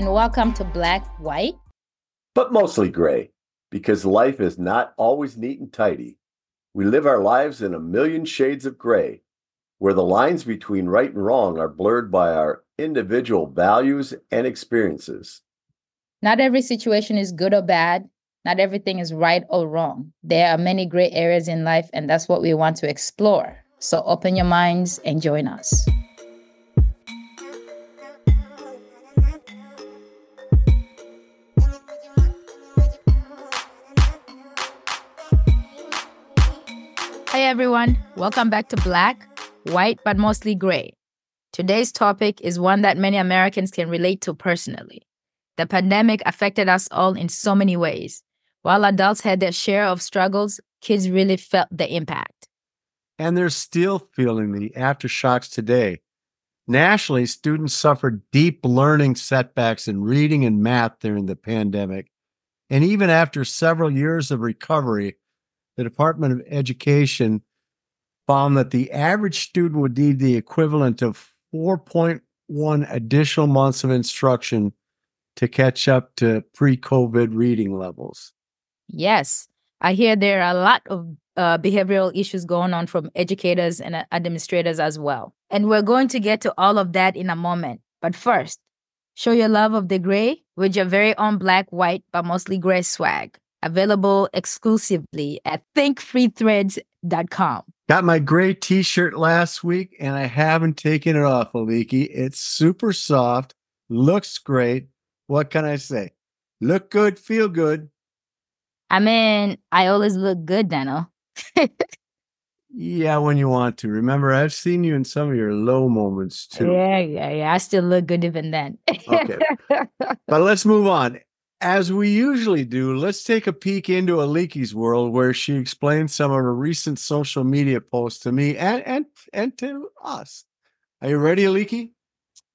and welcome to Black, White, but mostly gray, because life is not always neat and tidy. We live our lives in a million shades of gray, where the lines between right and wrong are blurred by our individual values and experiences. Not every situation is good or bad. Not everything is right or wrong. There are many gray areas in life, and that's what we want to explore. So open your minds and join us. Everyone. Welcome back to Black, White, but mostly gray. Today's topic is one that many Americans can relate to personally. The pandemic affected us all in so many ways. While adults had their share of struggles, kids really felt the impact. And they're still feeling the aftershocks today. Nationally, students suffered deep learning setbacks in reading and math during the pandemic. And even after several years of recovery, the Department of Education found that the average student would need the equivalent of 4.1 additional months of instruction to catch up to pre COVID reading levels. Yes, I hear there are a lot of uh, behavioral issues going on from educators and administrators as well. And we're going to get to all of that in a moment. But first, show your love of the gray with your very own black, white, but mostly gray swag available exclusively at thinkfreethreads.com. Got my gray t shirt last week and I haven't taken it off, Aliki. It's super soft, looks great. What can I say? Look good, feel good. I mean, I always look good, Dano. yeah, when you want to. Remember, I've seen you in some of your low moments too. Yeah, yeah, yeah. I still look good even then. okay. But let's move on. As we usually do, let's take a peek into Aliki's world where she explains some of her recent social media posts to me and and, and to us. Are you ready, Aliki?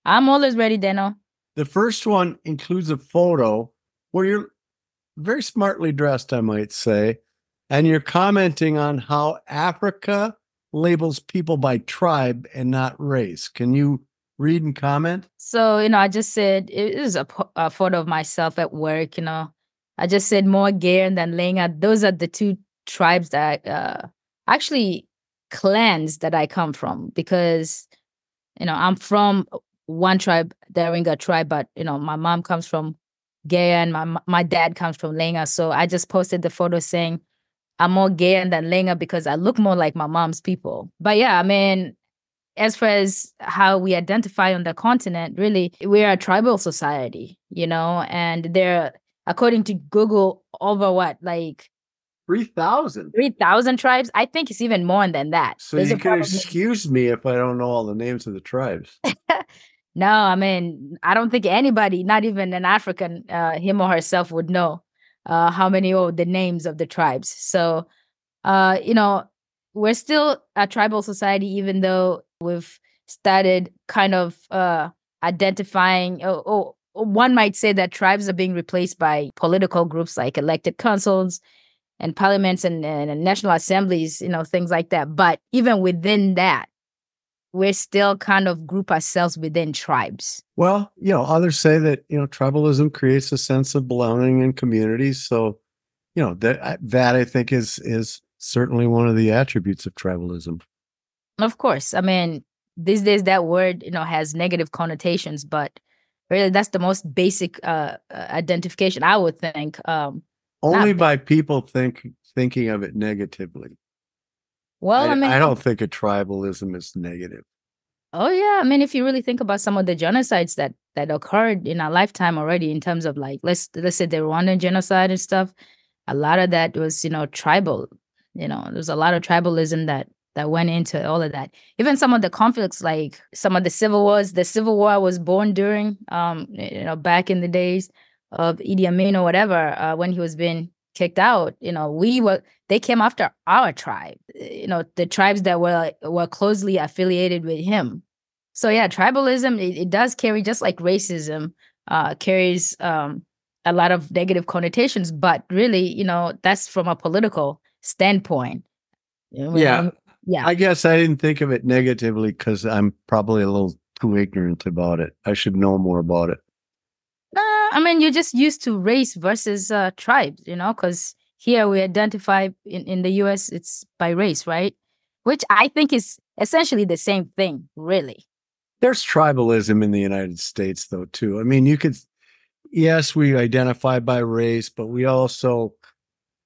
I'm always ready, Dano. The first one includes a photo where you're very smartly dressed, I might say, and you're commenting on how Africa labels people by tribe and not race. Can you read and comment? So, you know, I just said it is a, a photo of myself at work, you know. I just said Moa-Gear than Lenga. Those are the two tribes that uh, actually clans that I come from because, you know, I'm from one tribe, the Aringa tribe, but, you know, my mom comes from Gaya and my my dad comes from Lenga. So I just posted the photo saying I'm more Gaya than Lenga because I look more like my mom's people. But yeah, I mean, as far as how we identify on the continent, really, we're a tribal society, you know, and there, according to Google, over what, like 3,000. 3,000 tribes? I think it's even more than that. So There's you can excuse me if I don't know all the names of the tribes. no, I mean, I don't think anybody, not even an African, uh, him or herself, would know uh, how many of the names of the tribes. So, uh, you know, we're still a tribal society, even though we've started kind of uh, identifying. Oh, oh, one might say that tribes are being replaced by political groups like elected councils and parliaments and, and national assemblies, you know, things like that. But even within that, we're still kind of group ourselves within tribes. Well, you know, others say that you know tribalism creates a sense of belonging in communities. So, you know that that I think is is certainly one of the attributes of tribalism. Of course. I mean, these days that word, you know, has negative connotations, but really that's the most basic uh, uh identification I would think. Um only by people think thinking of it negatively. Well, I, I mean I don't think a tribalism is negative. Oh yeah, I mean if you really think about some of the genocides that that occurred in our lifetime already in terms of like let's let's say the Rwandan genocide and stuff, a lot of that was, you know, tribal you know there's a lot of tribalism that that went into all of that even some of the conflicts like some of the civil wars the civil war was born during um you know back in the days of Idi Amin or whatever uh, when he was being kicked out you know we were they came after our tribe you know the tribes that were were closely affiliated with him so yeah tribalism it, it does carry just like racism uh carries um a lot of negative connotations but really you know that's from a political standpoint. yeah. Yeah. I guess I didn't think of it negatively because I'm probably a little too ignorant about it. I should know more about it. No, I mean, you're just used to race versus uh, tribes, you know, because here we identify in, in the US, it's by race, right? Which I think is essentially the same thing, really. There's tribalism in the United States, though, too. I mean, you could, yes, we identify by race, but we also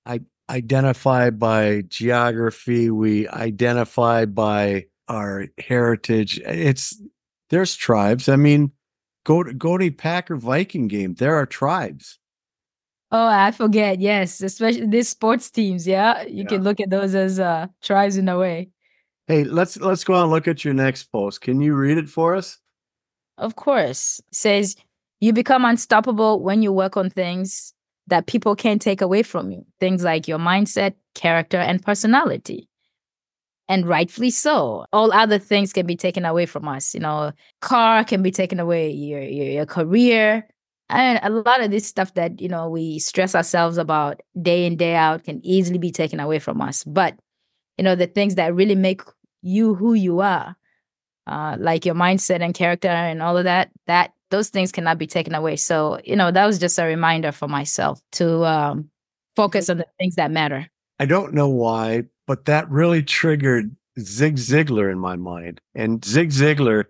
I identify by geography. We identify by our heritage. It's there's tribes. I mean, go to go to Packer Viking game. There are tribes. Oh, I forget. Yes, especially these sports teams. Yeah, you yeah. can look at those as uh, tribes in a way. Hey, let's let's go and look at your next post. Can you read it for us? Of course. It says you become unstoppable when you work on things that people can't take away from you. Things like your mindset, character, and personality. And rightfully so. All other things can be taken away from us. You know, car can be taken away, your, your, your career. And a lot of this stuff that, you know, we stress ourselves about day in, day out can easily be taken away from us. But, you know, the things that really make you who you are, uh, like your mindset and character and all of that, that those things cannot be taken away. So, you know, that was just a reminder for myself to um, focus on the things that matter. I don't know why, but that really triggered Zig Ziglar in my mind. And Zig Ziglar,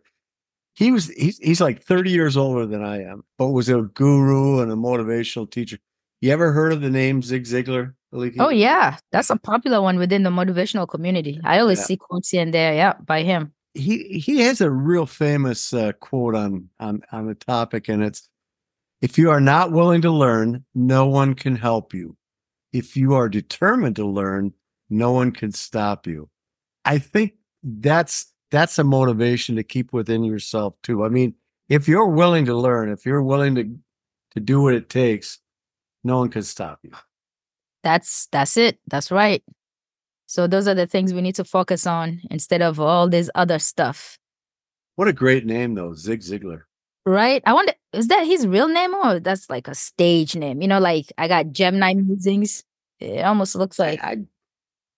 he was he's he's like 30 years older than I am, but was a guru and a motivational teacher. You ever heard of the name Zig Ziglar? Oh yeah, that's a popular one within the motivational community. I always yeah. see quotes in there, yeah, by him he he has a real famous uh, quote on on on the topic, and it's if you are not willing to learn, no one can help you. If you are determined to learn, no one can stop you. I think that's that's a motivation to keep within yourself too. I mean, if you're willing to learn, if you're willing to to do what it takes, no one can stop you. That's that's it. That's right. So those are the things we need to focus on instead of all this other stuff. What a great name though, Zig Ziglar. Right? I wonder is that his real name or that's like a stage name? You know, like I got Gemini musings. It almost looks like I,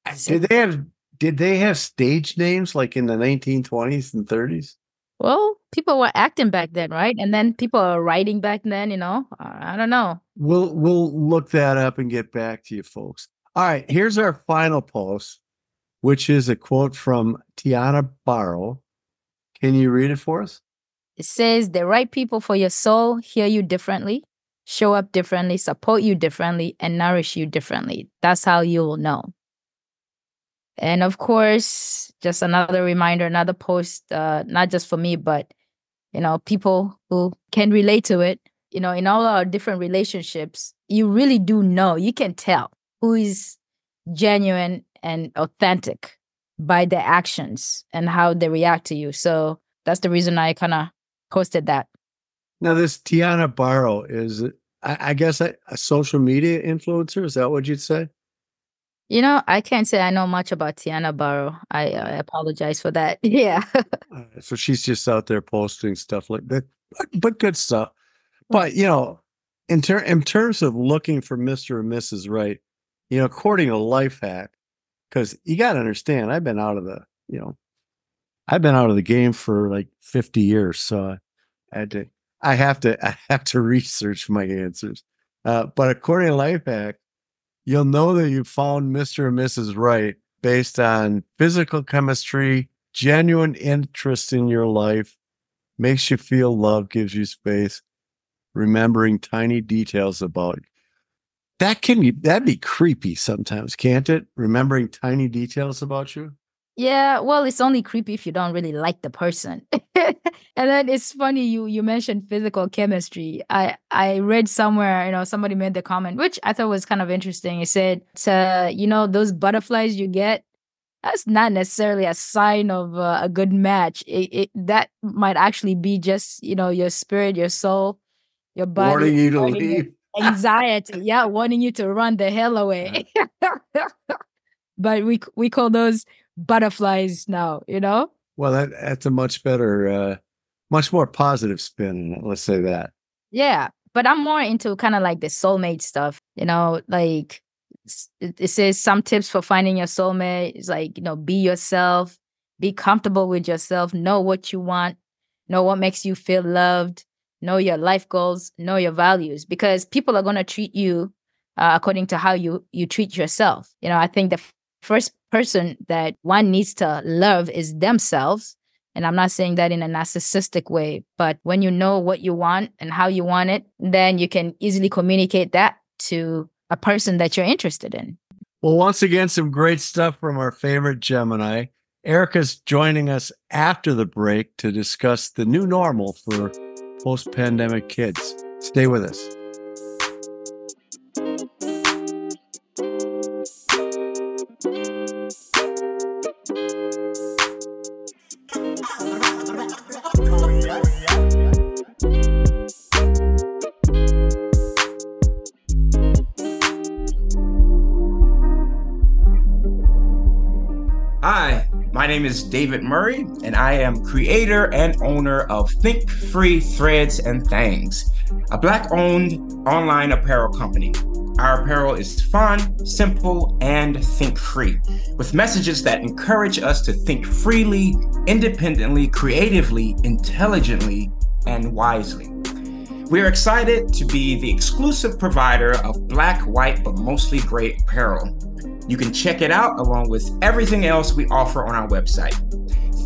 I, did they have did they have stage names like in the 1920s and 30s? Well, people were acting back then, right? And then people are writing back then, you know. I don't know. We'll we'll look that up and get back to you folks. All right, here's our final post, which is a quote from Tiana Barrow. Can you read it for us? It says, The right people for your soul hear you differently, show up differently, support you differently, and nourish you differently. That's how you will know. And of course, just another reminder, another post, uh, not just for me, but you know, people who can relate to it. You know, in all our different relationships, you really do know, you can tell who is genuine and authentic by their actions and how they react to you. So that's the reason I kind of posted that. Now, this Tiana Barrow is, I, I guess, a, a, social media influencer. Is that what you'd say? You know, I can't say I know much about Tiana Barrow. I, I apologize for that. Yeah. so she's just out there posting stuff like that, but, but good stuff. But you know, in ter- in terms of looking for Mister and Mrs. Right, you know, according to Lifehack, because you got to understand, I've been out of the, you know, I've been out of the game for like 50 years. So I had to, I have to, I have to research my answers. Uh, but according to Lifehack, you'll know that you found Mr. and Mrs. Right based on physical chemistry, genuine interest in your life, makes you feel love, gives you space, remembering tiny details about that can be that'd be creepy sometimes, can't it? Remembering tiny details about you. Yeah, well, it's only creepy if you don't really like the person. and then it's funny you you mentioned physical chemistry. I I read somewhere, you know, somebody made the comment, which I thought was kind of interesting. It said, to, you know, those butterflies you get, that's not necessarily a sign of uh, a good match. It, it that might actually be just you know your spirit, your soul, your body warning you to leave anxiety yeah wanting you to run the hell away. But we we call those butterflies now you know? Well that that's a much better uh much more positive spin let's say that. Yeah but i'm more into kind of like the soulmate stuff you know like it says some tips for finding your soulmate is like you know be yourself be comfortable with yourself know what you want know what makes you feel loved know your life goals, know your values, because people are going to treat you uh, according to how you you treat yourself. You know, I think the f- first person that one needs to love is themselves. And I'm not saying that in a narcissistic way, but when you know what you want and how you want it, then you can easily communicate that to a person that you're interested in. Well, once again, some great stuff from our favorite Gemini. Erika's joining us after the break to discuss the new normal for post pandemic kids. Stay with us. Name is David Murray, and I am creator and owner of Think Free Threads and Things, a Black owned online apparel company. Our apparel is fun, simple, and think free, with messages that encourage us to think freely, independently, creatively, intelligently, and wisely. We're excited to be the exclusive provider of black, white, but mostly gray apparel. You can check it out along with everything else we offer on our website.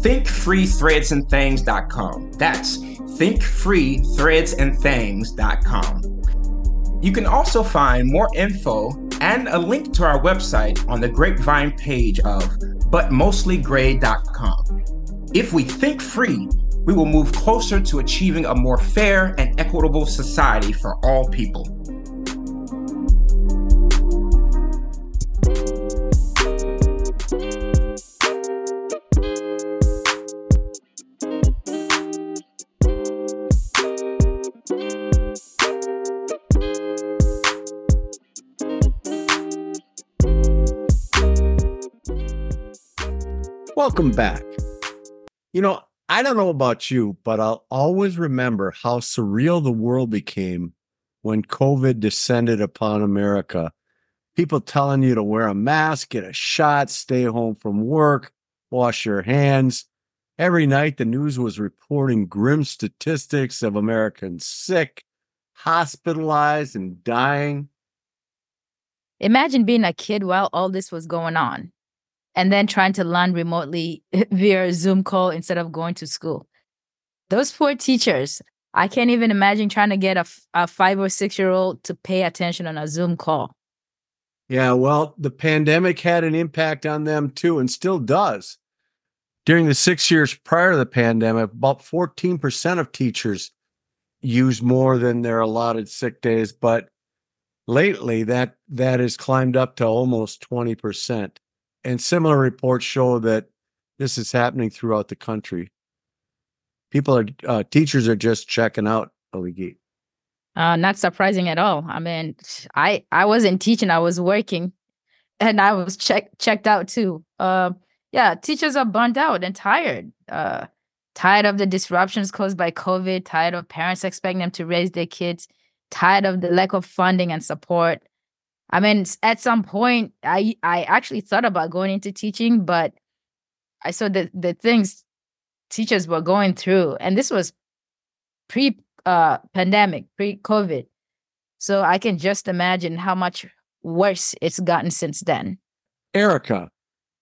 ThinkFreeThreadsandThings.com. That's ThinkFreeThreadsandThings.com. You can also find more info and a link to our website on the Grapevine page of ButMostlyGray.com. If we think free, we will move closer to achieving a more fair and equitable society for all people. Welcome back. You know, I don't know about you, but I'll always remember how surreal the world became when COVID descended upon America. People telling you to wear a mask, get a shot, stay home from work, wash your hands. Every night, the news was reporting grim statistics of Americans sick, hospitalized, and dying. Imagine being a kid while all this was going on and then trying to learn remotely via Zoom call instead of going to school. Those poor teachers, I can't even imagine trying to get a, a five or six year old to pay attention on a Zoom call. Yeah, well, the pandemic had an impact on them too, and still does. During the six years prior to the pandemic, about 14% of teachers use more than their allotted sick days, but lately that that has climbed up to almost 20% and similar reports show that this is happening throughout the country. People are uh, teachers are just checking out Aliki. Uh, not surprising at all. I mean, I I wasn't teaching; I was working, and I was checked checked out too. Uh, yeah, teachers are burned out and tired. Uh, tired of the disruptions caused by COVID. Tired of parents expecting them to raise their kids. Tired of the lack of funding and support. I mean, at some point, I I actually thought about going into teaching, but I saw the the things teachers were going through, and this was pre uh pandemic, pre COVID. So I can just imagine how much worse it's gotten since then. Erika,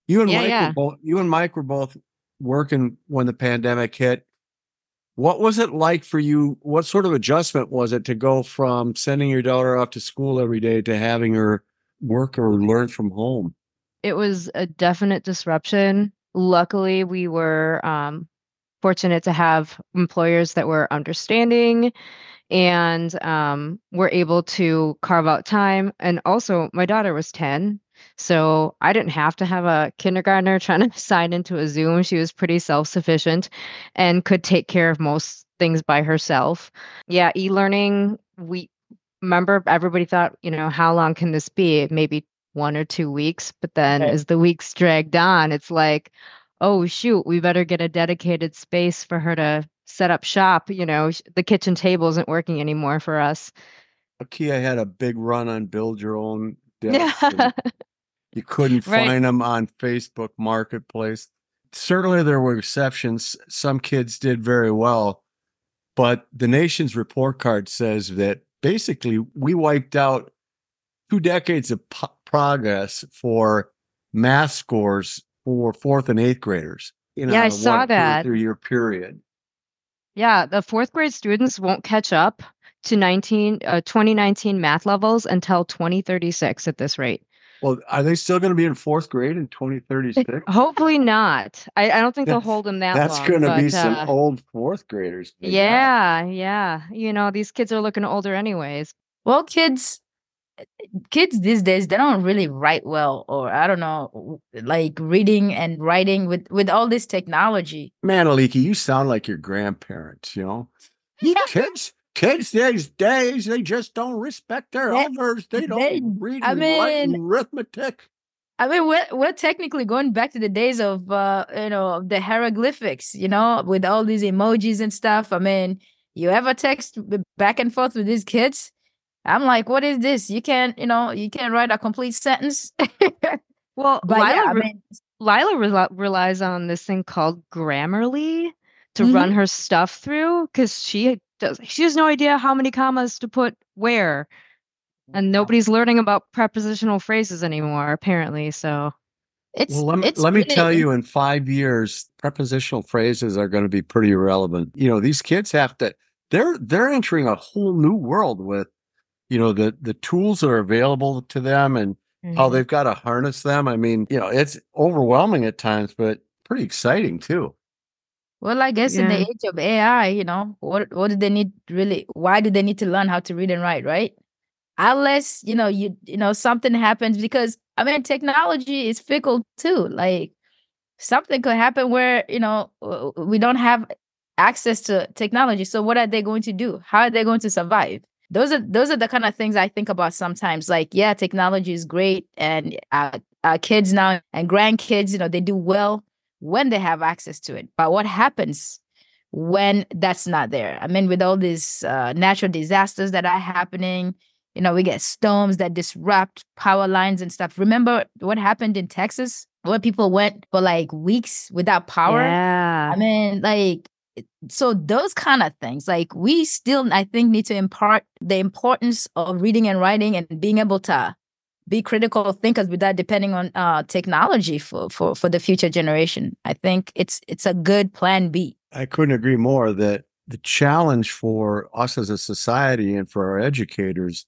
you and Yeah, Mike yeah. were both you and Mike were both working when the pandemic hit. What was it like for you? What sort of adjustment was it to go from sending your daughter off to school every day to having her work or learn from home? it was a definite disruption. Luckily, we were um, fortunate to have employers that were understanding and um, were able to carve out time. And also, my daughter was 10. So I didn't have to have a kindergartner trying to sign into a Zoom. She was pretty self sufficient and could take care of most things by herself. Yeah, e learning, we remember everybody thought, you know, how long can this be? Maybe one or two weeks. But then Right. as the weeks dragged on, it's like, oh, shoot, we better get a dedicated space for her to set up shop. You know, the kitchen table isn't working anymore for us. Ikea had a big run on build your own desk. Yeah. You couldn't Right. find them on Facebook Marketplace. Certainly, there were exceptions. Some kids did very well. But the nation's report card says that basically we wiped out two decades of po- progress for math scores for fourth and eighth graders. You Yeah, I saw that. through year period. Yeah, the fourth grade students won't catch up to 19, uh, 2019 math levels until 2036 at this rate. Well, are they still going to be in fourth grade in 2036? Hopefully not. I, I don't think they'll hold them that long. That's long. going to be but, some uh, old fourth graders. Big guy. yeah, yeah. You know, these kids are looking older anyways. Well, kids, kids these days they don't really write well, or I don't know, like reading and writing with with all this technology. Man, Aliki, you sound like your grandparents, you know? kids, kids these days, they just don't respect their They- elders. They don't they- read I and write mean- and arithmetic. I mean, we're we're technically going back to the days of uh, you know, the hieroglyphics, you know, with all these emojis and stuff. I mean, you ever text back and forth with these kids? I'm like, what is this? You can't, you know, you can't write a complete sentence. but Well, yeah, Lila, I mean, Lila rel- relies on this thing called Grammarly to run her stuff through because she does. She has no idea how many commas to put where, and nobody's learning about prepositional phrases anymore. Apparently, so it's Well, let me, it's let me tell you, in five years, prepositional phrases are going to be pretty irrelevant. You know, these kids have to, they're, they're entering a whole new world with, you know, the, the tools that are available to them and how Mhm. they've got to harness them. I mean, you know, it's overwhelming at times, but pretty exciting too. Well, I guess in the age of AI, you know, what what do they need really? Why do they need to learn how to read and write, right? Unless you know you you know something happens because I mean technology is fickle too. Like something could happen where you know we don't have access to technology. So what are they going to do? How are they going to survive? Those are those are the kind of things I think about sometimes. Like, yeah, technology is great, and our, our kids now and grandkids, you know, they do well when they have access to it. But what happens when that's not there? I mean, with all these uh, natural disasters that are happening, you know, we get storms that disrupt power lines and stuff. Remember what happened in Texas, where people went for like weeks without power? yeah, I mean, like, so those kind of things, like, we still, I think, need to impart the importance of reading and writing and being able to be critical thinkers without depending on uh, technology for, for for the future generation. I think it's it's a good plan B. I couldn't agree more that the challenge for us as a society and for our educators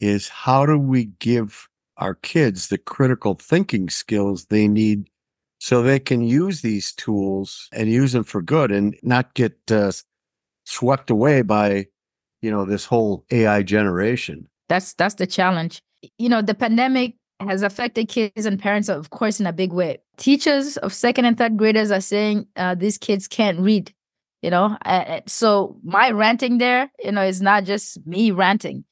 is how do we give our kids the critical thinking skills they need so they can use these tools and use them for good and not get uh, swept away by you know this whole AI generation. That's that's the challenge. You know, the pandemic has affected kids and parents, of course, in a big way. Teachers of second and third graders are saying uh, these kids can't read. You know, Uh, so my ranting there, you know, is not just me ranting.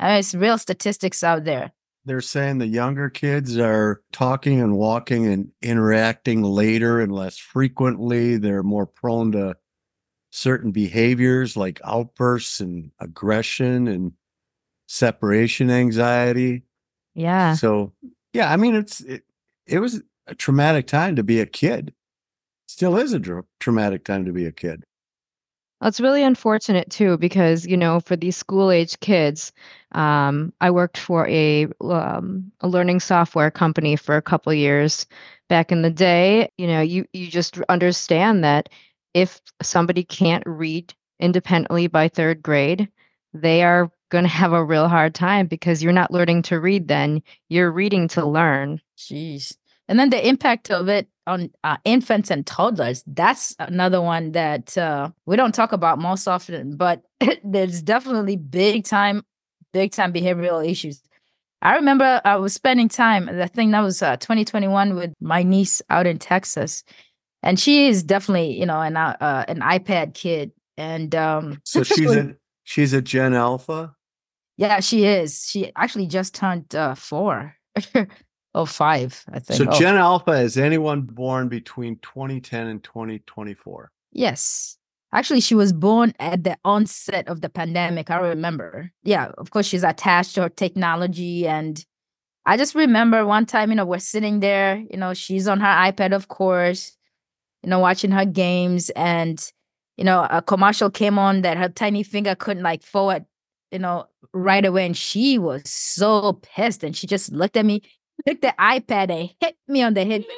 I mean, it's real statistics out there. They're saying the younger kids are talking and walking and interacting later and less frequently. They're more prone to certain behaviors like outbursts and aggression and separation anxiety. yeah. So, yeah, I mean, it's it, it was a traumatic time to be a kid. Still is a traumatic time to be a kid. It's really unfortunate too because you know for these school age kids, um, I worked for a um, a learning software company for a couple years back in the day. You know, you you just understand that if somebody can't read independently by third grade, they are going to have a real hard time because you're not learning to read. Then you're reading to learn. Jeez. And then the impact of it on uh, infants and toddlers, that's another one that uh, we don't talk about most often, but there's definitely big time, big time behavioral issues. I remember I was spending time, I think that was uh, 2021 with my niece out in Texas. And she is definitely, you know, an, uh, uh, an iPad kid. And um, So she's a she's a Gen Alpha. Yeah, she is. She actually just turned uh, four or five, I think. So Oh, Gen Alpha is anyone born between 2010 and 2024. Yes. Actually, she was born at the onset of the pandemic. I remember. Yeah, of course, she's attached to her technology. And I just remember one time, you know, we're sitting there, you know, she's on her iPad, of course, you know, watching her games. And you know, a commercial came on that her tiny finger couldn't like forward, you know, right away. And she was so pissed. And she just looked at me, took the iPad and hit me on the head.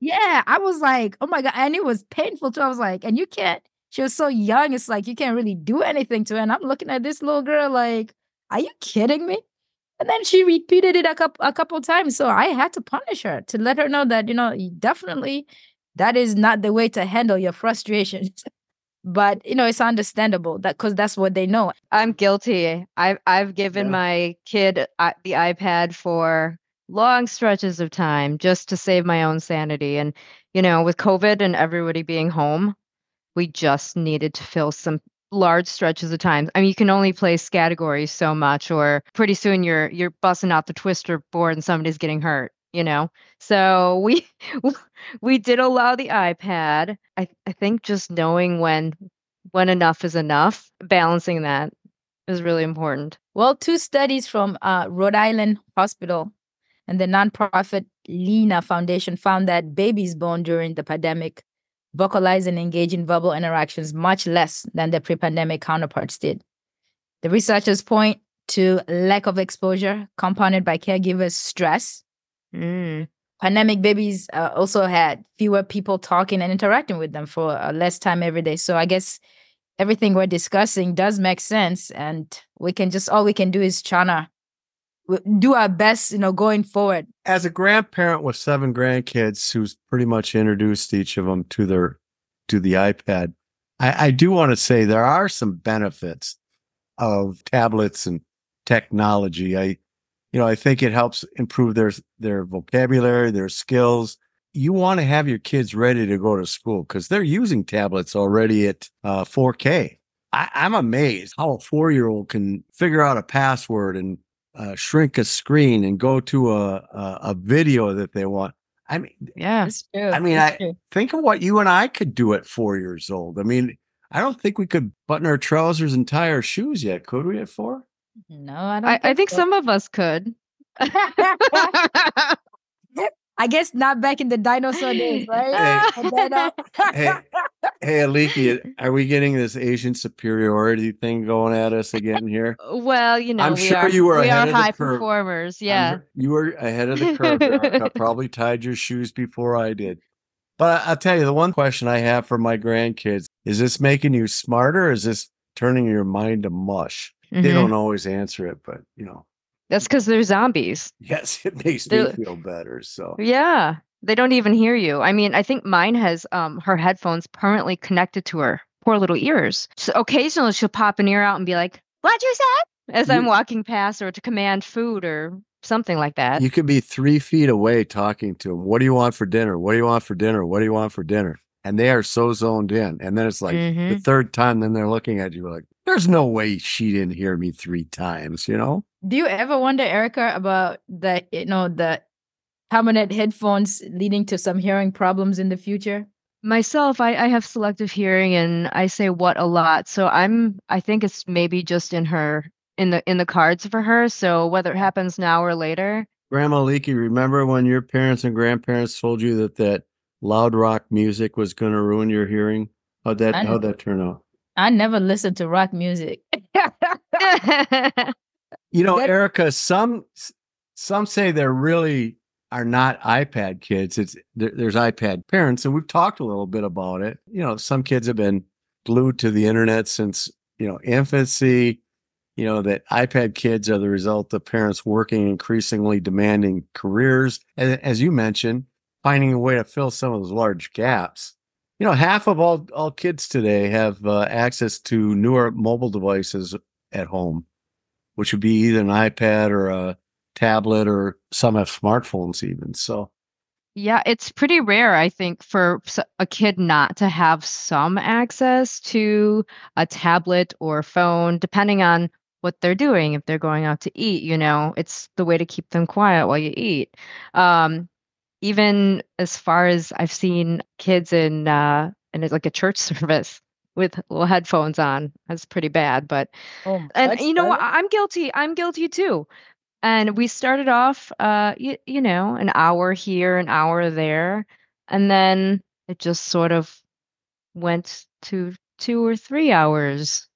Yeah. I was like, oh my God. And it was painful too. I was like, and you can't, she was so young. It's like, you can't really do anything to her. And I'm looking at this little girl like, are you kidding me? And then she repeated it a couple a couple times. So I had to punish her to let her know that, you know, definitely that is not the way to handle your frustrations. but you know, it's understandable that because that's what they know. I'm guilty. I've I've given Yeah. my kid uh, the iPad for long stretches of time just to save my own sanity. And you know, with COVID and everybody being home, we just needed to fill some large stretches of time. I mean, you can only play categories so much, or pretty soon you're you're busting out the twister board and somebody's getting hurt. You know, so we we did allow the iPad. I I think just knowing when when enough is enough, balancing that is really important. Well, two studies from uh, Rhode Island Hospital and the nonprofit Lena Foundation found that babies born during the pandemic vocalize and engage in verbal interactions much less than their pre pandemic counterparts did. The researchers point to lack of exposure compounded by caregivers' stress. Mm. Pandemic babies uh, also had fewer people talking and interacting with them for uh, less time every day. So I guess everything we're discussing does make sense and we can just all we can do is to do our best you know going forward As a grandparent with seven grandkids, who's pretty much introduced each of them to their to the iPad, I, I do want to say there are some benefits of tablets and technology. I, you know, I think it helps improve their their vocabulary, their skills. You want to have your kids ready to go to school because they're using tablets already at uh, 4K. I, I'm amazed how a four year old can figure out a password and uh, shrink a screen and go to a, a a video that they want. I mean, Yeah. That's true. I mean, That's I- true. think of what you and I could do at four years old. I mean, I don't think we could button our trousers and tie our shoes yet, could we? At four? No i don't I, I think so. some of us could. i guess not back in the dinosaur days right Hey. And then, uh, Hey, hey, Aliki, are we getting this Asian superiority thing going at us again here? well, you know, I'm we sure are, you were we ahead are of the high curve. performers. I'm Yeah. You were ahead of the curve. Erika. Probably tied your shoes before I did. But I- I'll tell you, the one question I have for my grandkids is this making you smarter? Or is this turning your mind to mush? They Mhm. don't always answer it, but you know, That's because they're zombies. yes, it makes me They're- feel better. So Yeah. They don't even hear you. I mean, I think mine has um her headphones permanently connected to her poor little ears. So occasionally she'll pop an ear out and be like, What'd you say? As I'm walking past or to command food or something like that. you could be three feet away talking to them. What do you want for dinner? What do you want for dinner? What do you want for dinner? And they are so zoned in. And then it's like the Mhm. third time, then they're looking at you like, there's no way she didn't hear me three times, you know? do you ever wonder erika about the you know the permanent headphones leading to some hearing problems in the future Myself, I, I have selective hearing and I say what a lot. So I'm I think it's maybe just in her in the in the cards for her. So whether it happens now or later, Grandma Leaky, remember when your parents and grandparents told you that that loud rock music was going to ruin your hearing? How'd that, how'd that turn out? I never listened to rock music You know, That- Erika, some some say they're really are not iPad kids. It's there, there's iPad parents, and we've talked a little bit about it. You know, some kids have been glued to the internet since you know infancy. You know that iPad kids are the result of parents working increasingly demanding careers, and as you mentioned, finding a way to fill some of those large gaps. You know, half of all all kids today have uh, access to newer mobile devices at home which would be either an iPad or a tablet, or some have smartphones even. So, Yeah, it's pretty rare, I think, for a kid not to have some access to a tablet or phone, depending on what they're doing. If they're going out to eat, you know, it's the way to keep them quiet while you eat. Um, even as far as I've seen kids in uh, in like a church service with little headphones on, that's pretty bad. But oh, and you know. I- I'm guilty. I'm guilty too. And we started off, uh, you, you know, an hour here, an hour there, and then it just sort of went to two or three hours.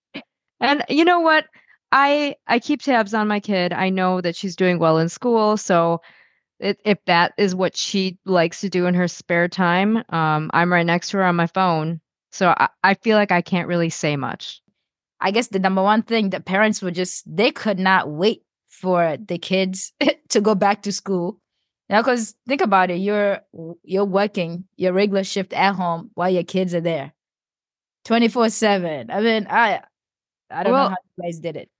And you know what? I I keep tabs on my kid. I know that she's doing well in school, so it, if that is what she likes to do in her spare time, um, I'm right next to her on my phone. So I, I feel like I can't really say much. I guess the number one thing that parents were just they could not wait for the kids to go back to school. Now, because think about it, you're you're working your regular shift at home while your kids are there, twenty four seven. I mean, I I don't Well, know how you guys did it.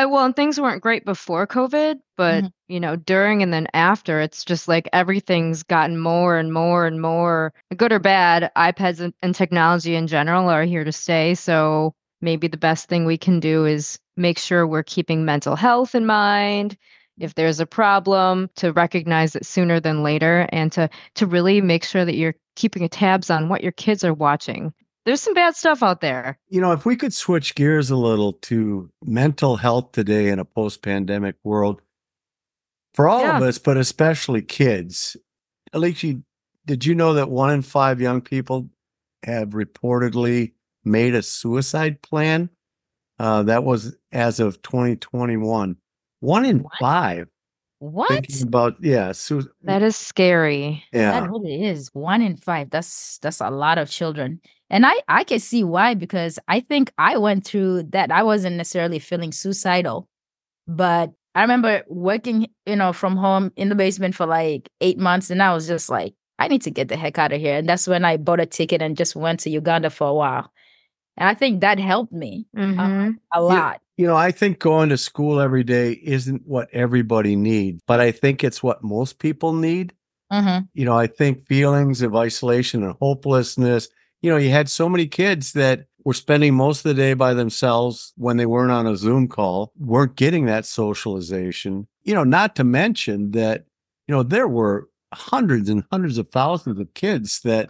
Uh, well, and things weren't great before COVID, but Mhm. you know, during and then after, it's just like everything's gotten more and more and more good or bad. iPads and, and technology in general are here to stay. So maybe the best thing we can do is make sure we're keeping mental health in mind. If there's a problem, to recognize it sooner than later, and to to really make sure that you're keeping tabs on what your kids are watching. There's some bad stuff out there. You know, if we could switch gears a little to mental health today in a post pandemic world, for all of us, but especially kids, Alicia, did you know that one in five young people have reportedly made a suicide plan? Uh, that was as of 2021. One in What? five What? thinking about, yeah, su- mm That is scary. yeah. That really is one in five. That's that's a lot of children, and I I can see why because I think I went through that. I wasn't necessarily feeling suicidal, but I remember working, you know, from home in the basement for like eight months, and I was just like, I need to get the heck out of here. And that's when I bought a ticket and just went to Uganda for a while, and I think that helped me Mhm. a lot. You know, I think going to school every day isn't what everybody needs, but I think it's what most people need. Mhm. You know, I think feelings of isolation and hopelessness, you know, you had so many kids that were spending most of the day by themselves when they weren't on a Zoom call, weren't getting that socialization. You know, not to mention that, you know, there were hundreds and hundreds of thousands of kids that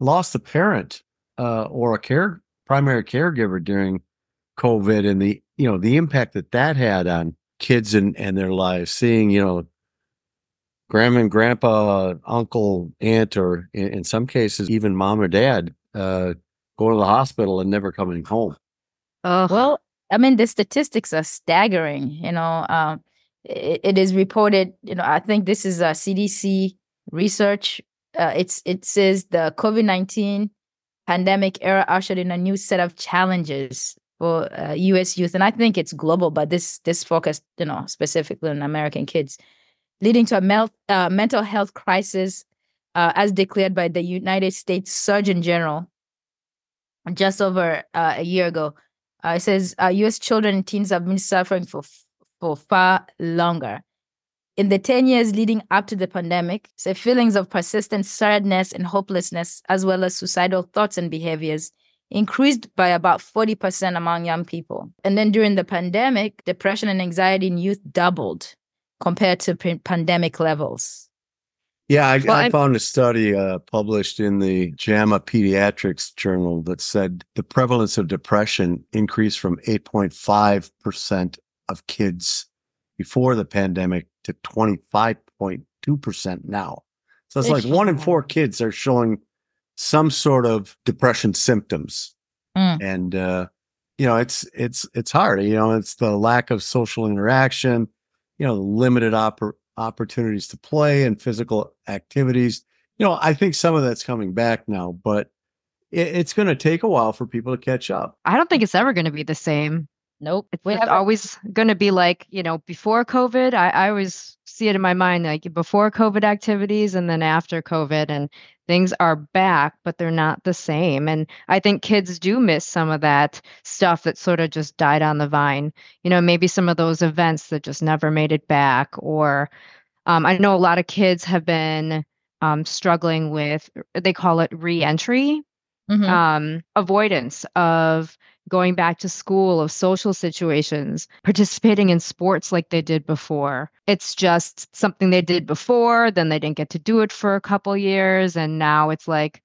lost a parent uh, or a care primary caregiver during COVID and the you know the impact that that had on kids and and their lives. Seeing you know grandma and grandpa, uncle, aunt, or in, in some cases even mom or dad uh, going to the hospital and never coming home. Ugh. Well, I mean, the statistics are staggering. You know, um, it, it is reported. You know, I think this is a CDC research. Uh, it's it says the COVID nineteen pandemic era ushered in a new set of challenges for uh, U.S. youth, and I think it's global. But this this focused, you know, specifically on American kids, leading to a mel- uh, mental health crisis, uh, as declared by the United States Surgeon General just over uh, a year ago. Uh, it says uh, U.S. children and teens have been suffering for for far longer. In the 10 years leading up to the pandemic, so feelings of persistent sadness and hopelessness, as well as suicidal thoughts and behaviors, increased by about 40% among young people. And then during the pandemic, depression and anxiety in youth doubled compared to pre- pandemic levels. Yeah, I, Well, I found a study uh, published in the JAMA Pediatrics Journal that said the prevalence of depression increased from 8.5% of kids before the pandemic to 25.2% now. So it's like one in four kids are showing some sort of depression symptoms. Mm. And uh, you know, it's it's it's hard. You know, it's the lack of social interaction, you know, the limited oppor- opportunities to play and physical activities. You know, I think some of that's coming back now, but it, it's going to take a while for people to catch up. I don't think it's ever going to be the same. Nope. It's We just haven't- always going to be like, you know, before COVID, I, I always see it in my mind like before COVID activities and then after COVID, and things are back, but they're not the same. And I think kids do miss some of that stuff that sort of just died on the vine. You know, maybe some of those events that just never made it back. Or um, I know a lot of kids have been um, struggling with, they call it reentry Mhm. um, avoidance of going back to school, of social situations, participating in sports like they did before. It's just something they did before, then they didn't get to do it for a couple years, and now it's like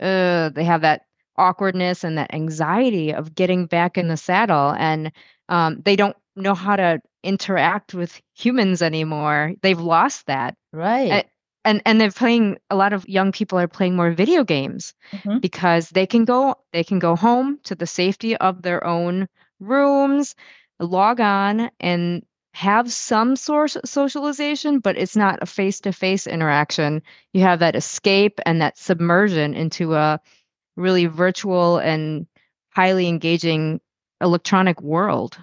uh, they have that awkwardness and that anxiety of getting back in the saddle, and um, they don't know how to interact with humans anymore. They've lost that right. And and they're playing a lot of young people are playing more video games Mhm. because they can go they can go home to the safety of their own rooms log on and have some source socialization but it's not a face-to-face interaction you have that escape and that submersion into a really virtual and highly engaging electronic world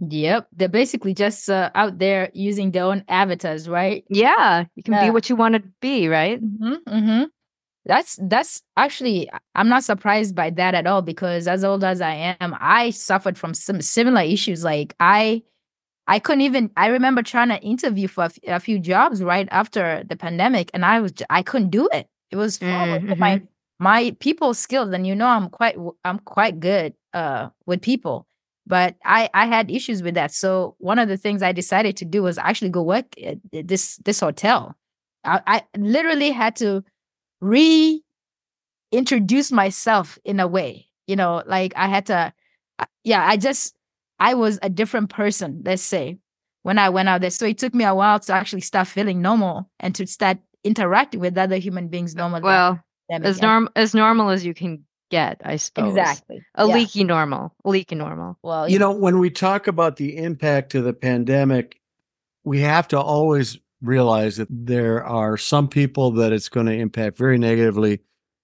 Yep. They're basically just uh, out there using their own avatars, right? yeah you can be what you want to be right hmm hmm That's that's actually I'm not surprised by that at all because as old as I am, I suffered from some similar issues. Like I I couldn't even I remember trying to interview for a, f- a few jobs right after the pandemic and I was I couldn't do it. It was for my my people skills and you know I'm quite I'm quite good uh with people. But I I had issues with that. So one of the things I decided to do was actually go work at this this hotel. I, I literally had to re introduce myself in a way you know like i had to yeah i just i was a different person let's say when i went out there so it took me a while to actually start feeling normal and to start interacting with other human beings normally well as yeah. norm as normal as you can get i suppose exactly a yeah. leaky normal leaky normal well You know, when we talk about the impact of the pandemic, we have to always realize that there are some people that it's going to impact very negatively,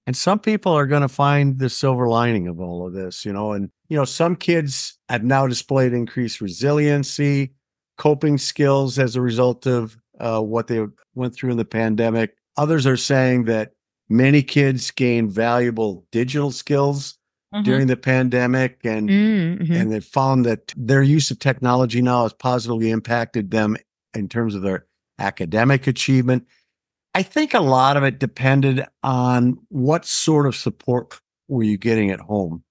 and some people are going to find the silver lining of all of this, you know. And, you know, some kids have now displayed increased resiliency, coping skills as a result of uh, what they went through in the pandemic. Others are saying that many kids gained valuable digital skills Mhm. during the pandemic and Mhm. and they found that their use of technology now has positively impacted them in terms of their academic achievement. I think a lot of it depended on what sort of support were you getting at home,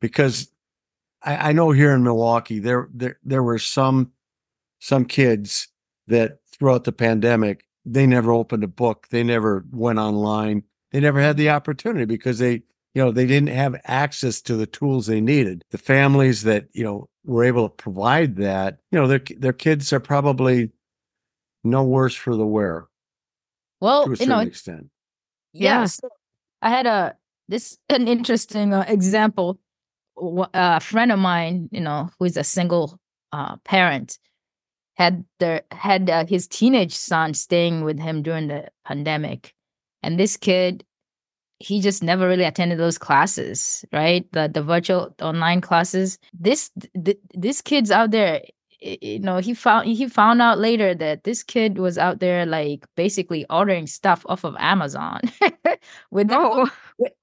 because I, I know here in Milwaukee there there there were some some kids that throughout the pandemic they never opened a book, they never went online, they never had the opportunity because they you know they didn't have access to the tools they needed. The families that you know were able to provide that you know their their kids are probably no worse for the wear. Well to a you certain know extent. Yeah, Yeah. so i had a this an interesting uh, example. A friend of mine you know who is a single uh parent had their had uh, his teenage son staying with him during the pandemic and this kid he just never really attended those classes right the the virtual online classes this th- this kid's out there you know he found he found out later that this kid was out there like basically ordering stuff off of amazon with oh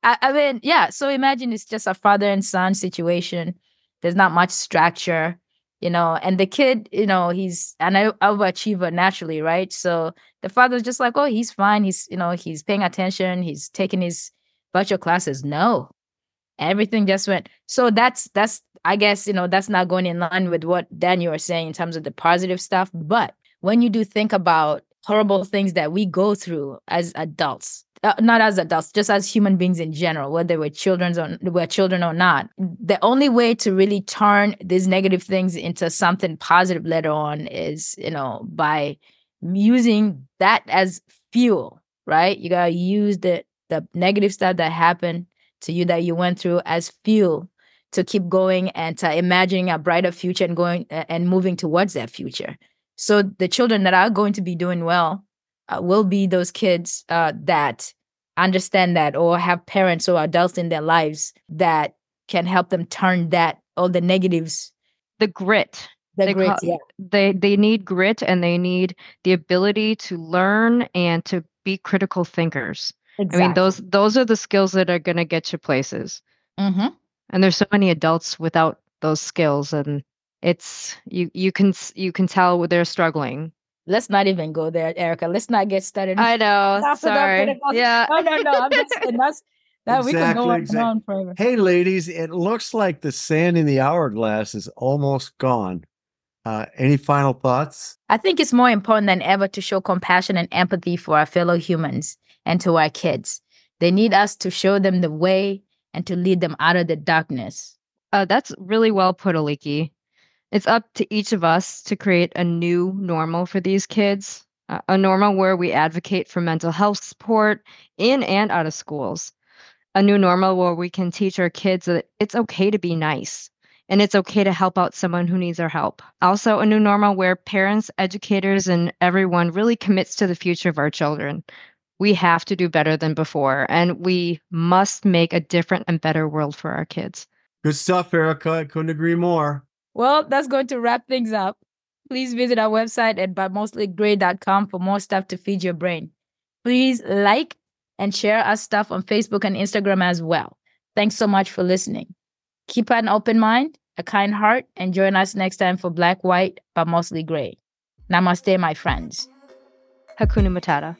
I, I mean, yeah. So imagine it's just a father and son situation. There's not much structure, you know, and the kid, you know, he's an overachiever naturally, right? So the father's just like, oh, he's fine. He's, you know, he's paying attention. He's taking his virtual classes. No, everything just went. So that's that's I guess you know that's not going in line with what Daniel was saying in terms of the positive stuff. But when you do think about horrible things that we go through as adults, uh, not as adults, just as human beings in general, whether we're children or we're children or not, the only way to really turn these negative things into something positive later on is you know by using that as fuel, right? You gotta use the the negative stuff that happened to you that you went through as fuel to keep going and to imagining a brighter future and going a- and moving towards that future. So the children that are going to be doing well uh, will be those kids uh, that understand that or have parents or adults in their lives that can help them turn that all the negatives the grit. The They grit yeah. they they need grit and they need the ability to learn and to be critical thinkers. I mean those those are the skills that are going to get you places. Hmm and there's so many adults without those skills and it's you you can you can tell they're struggling let's not even go there erika. Let's not get started. I know. Stop it, sorry. yeah. No no no. I'm just saying that's that we can go on exactly. on forever. Hey ladies it looks like the sand in the hourglass is almost gone. Uh any final thoughts? I think it's more important than ever to show compassion and empathy for our fellow humans and to our kids. They need us to show them the way and to lead them out of the darkness. uh, that's really well put aliki it's up to each of us to create a new normal for these kids uh, a normal where we advocate for mental health support in and out of schools, a new normal where we can teach our kids that it's okay to be nice and it's okay to help out someone who needs our help. Also, a new normal where parents, educators, and everyone really commits to the future of our children. We have to do better than before, and we must make a different and better world for our kids. Good stuff, Erika. I couldn't agree more. Well, that's going to wrap things up. Please visit our website at butmostlygrey.com for more stuff to feed your brain. Please like and share our stuff on Facebook and Instagram as well. Thanks so much for listening. Keep an open mind, a kind heart, and join us next time for Black, White, but Mostly Gray. Namaste, my friends. Hakuna Matata.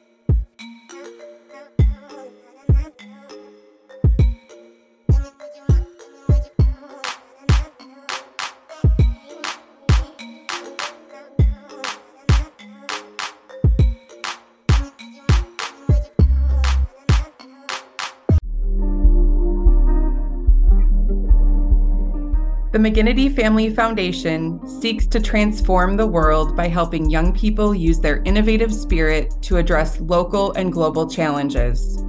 McGinnity Family Foundation seeks to transform the world by helping young people use their innovative spirit to address local and global challenges.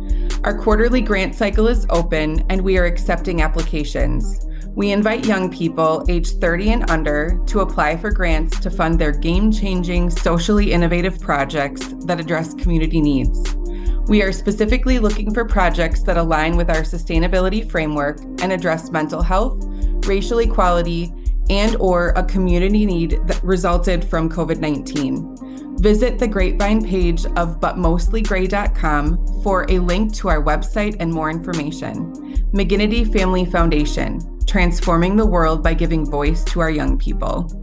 Our quarterly grant cycle is open and we are accepting applications. We invite young people aged 30 and under to apply for grants to fund their game changing, socially innovative projects that address community needs. We are specifically looking for projects that align with our sustainability framework and address mental health, racial equality, and or a community need that resulted from COVID-19. Visit the Grapevine page of butmostlygrey.com for a link to our website and more information. McGinnity Family Foundation, transforming the world by giving voice to our young people.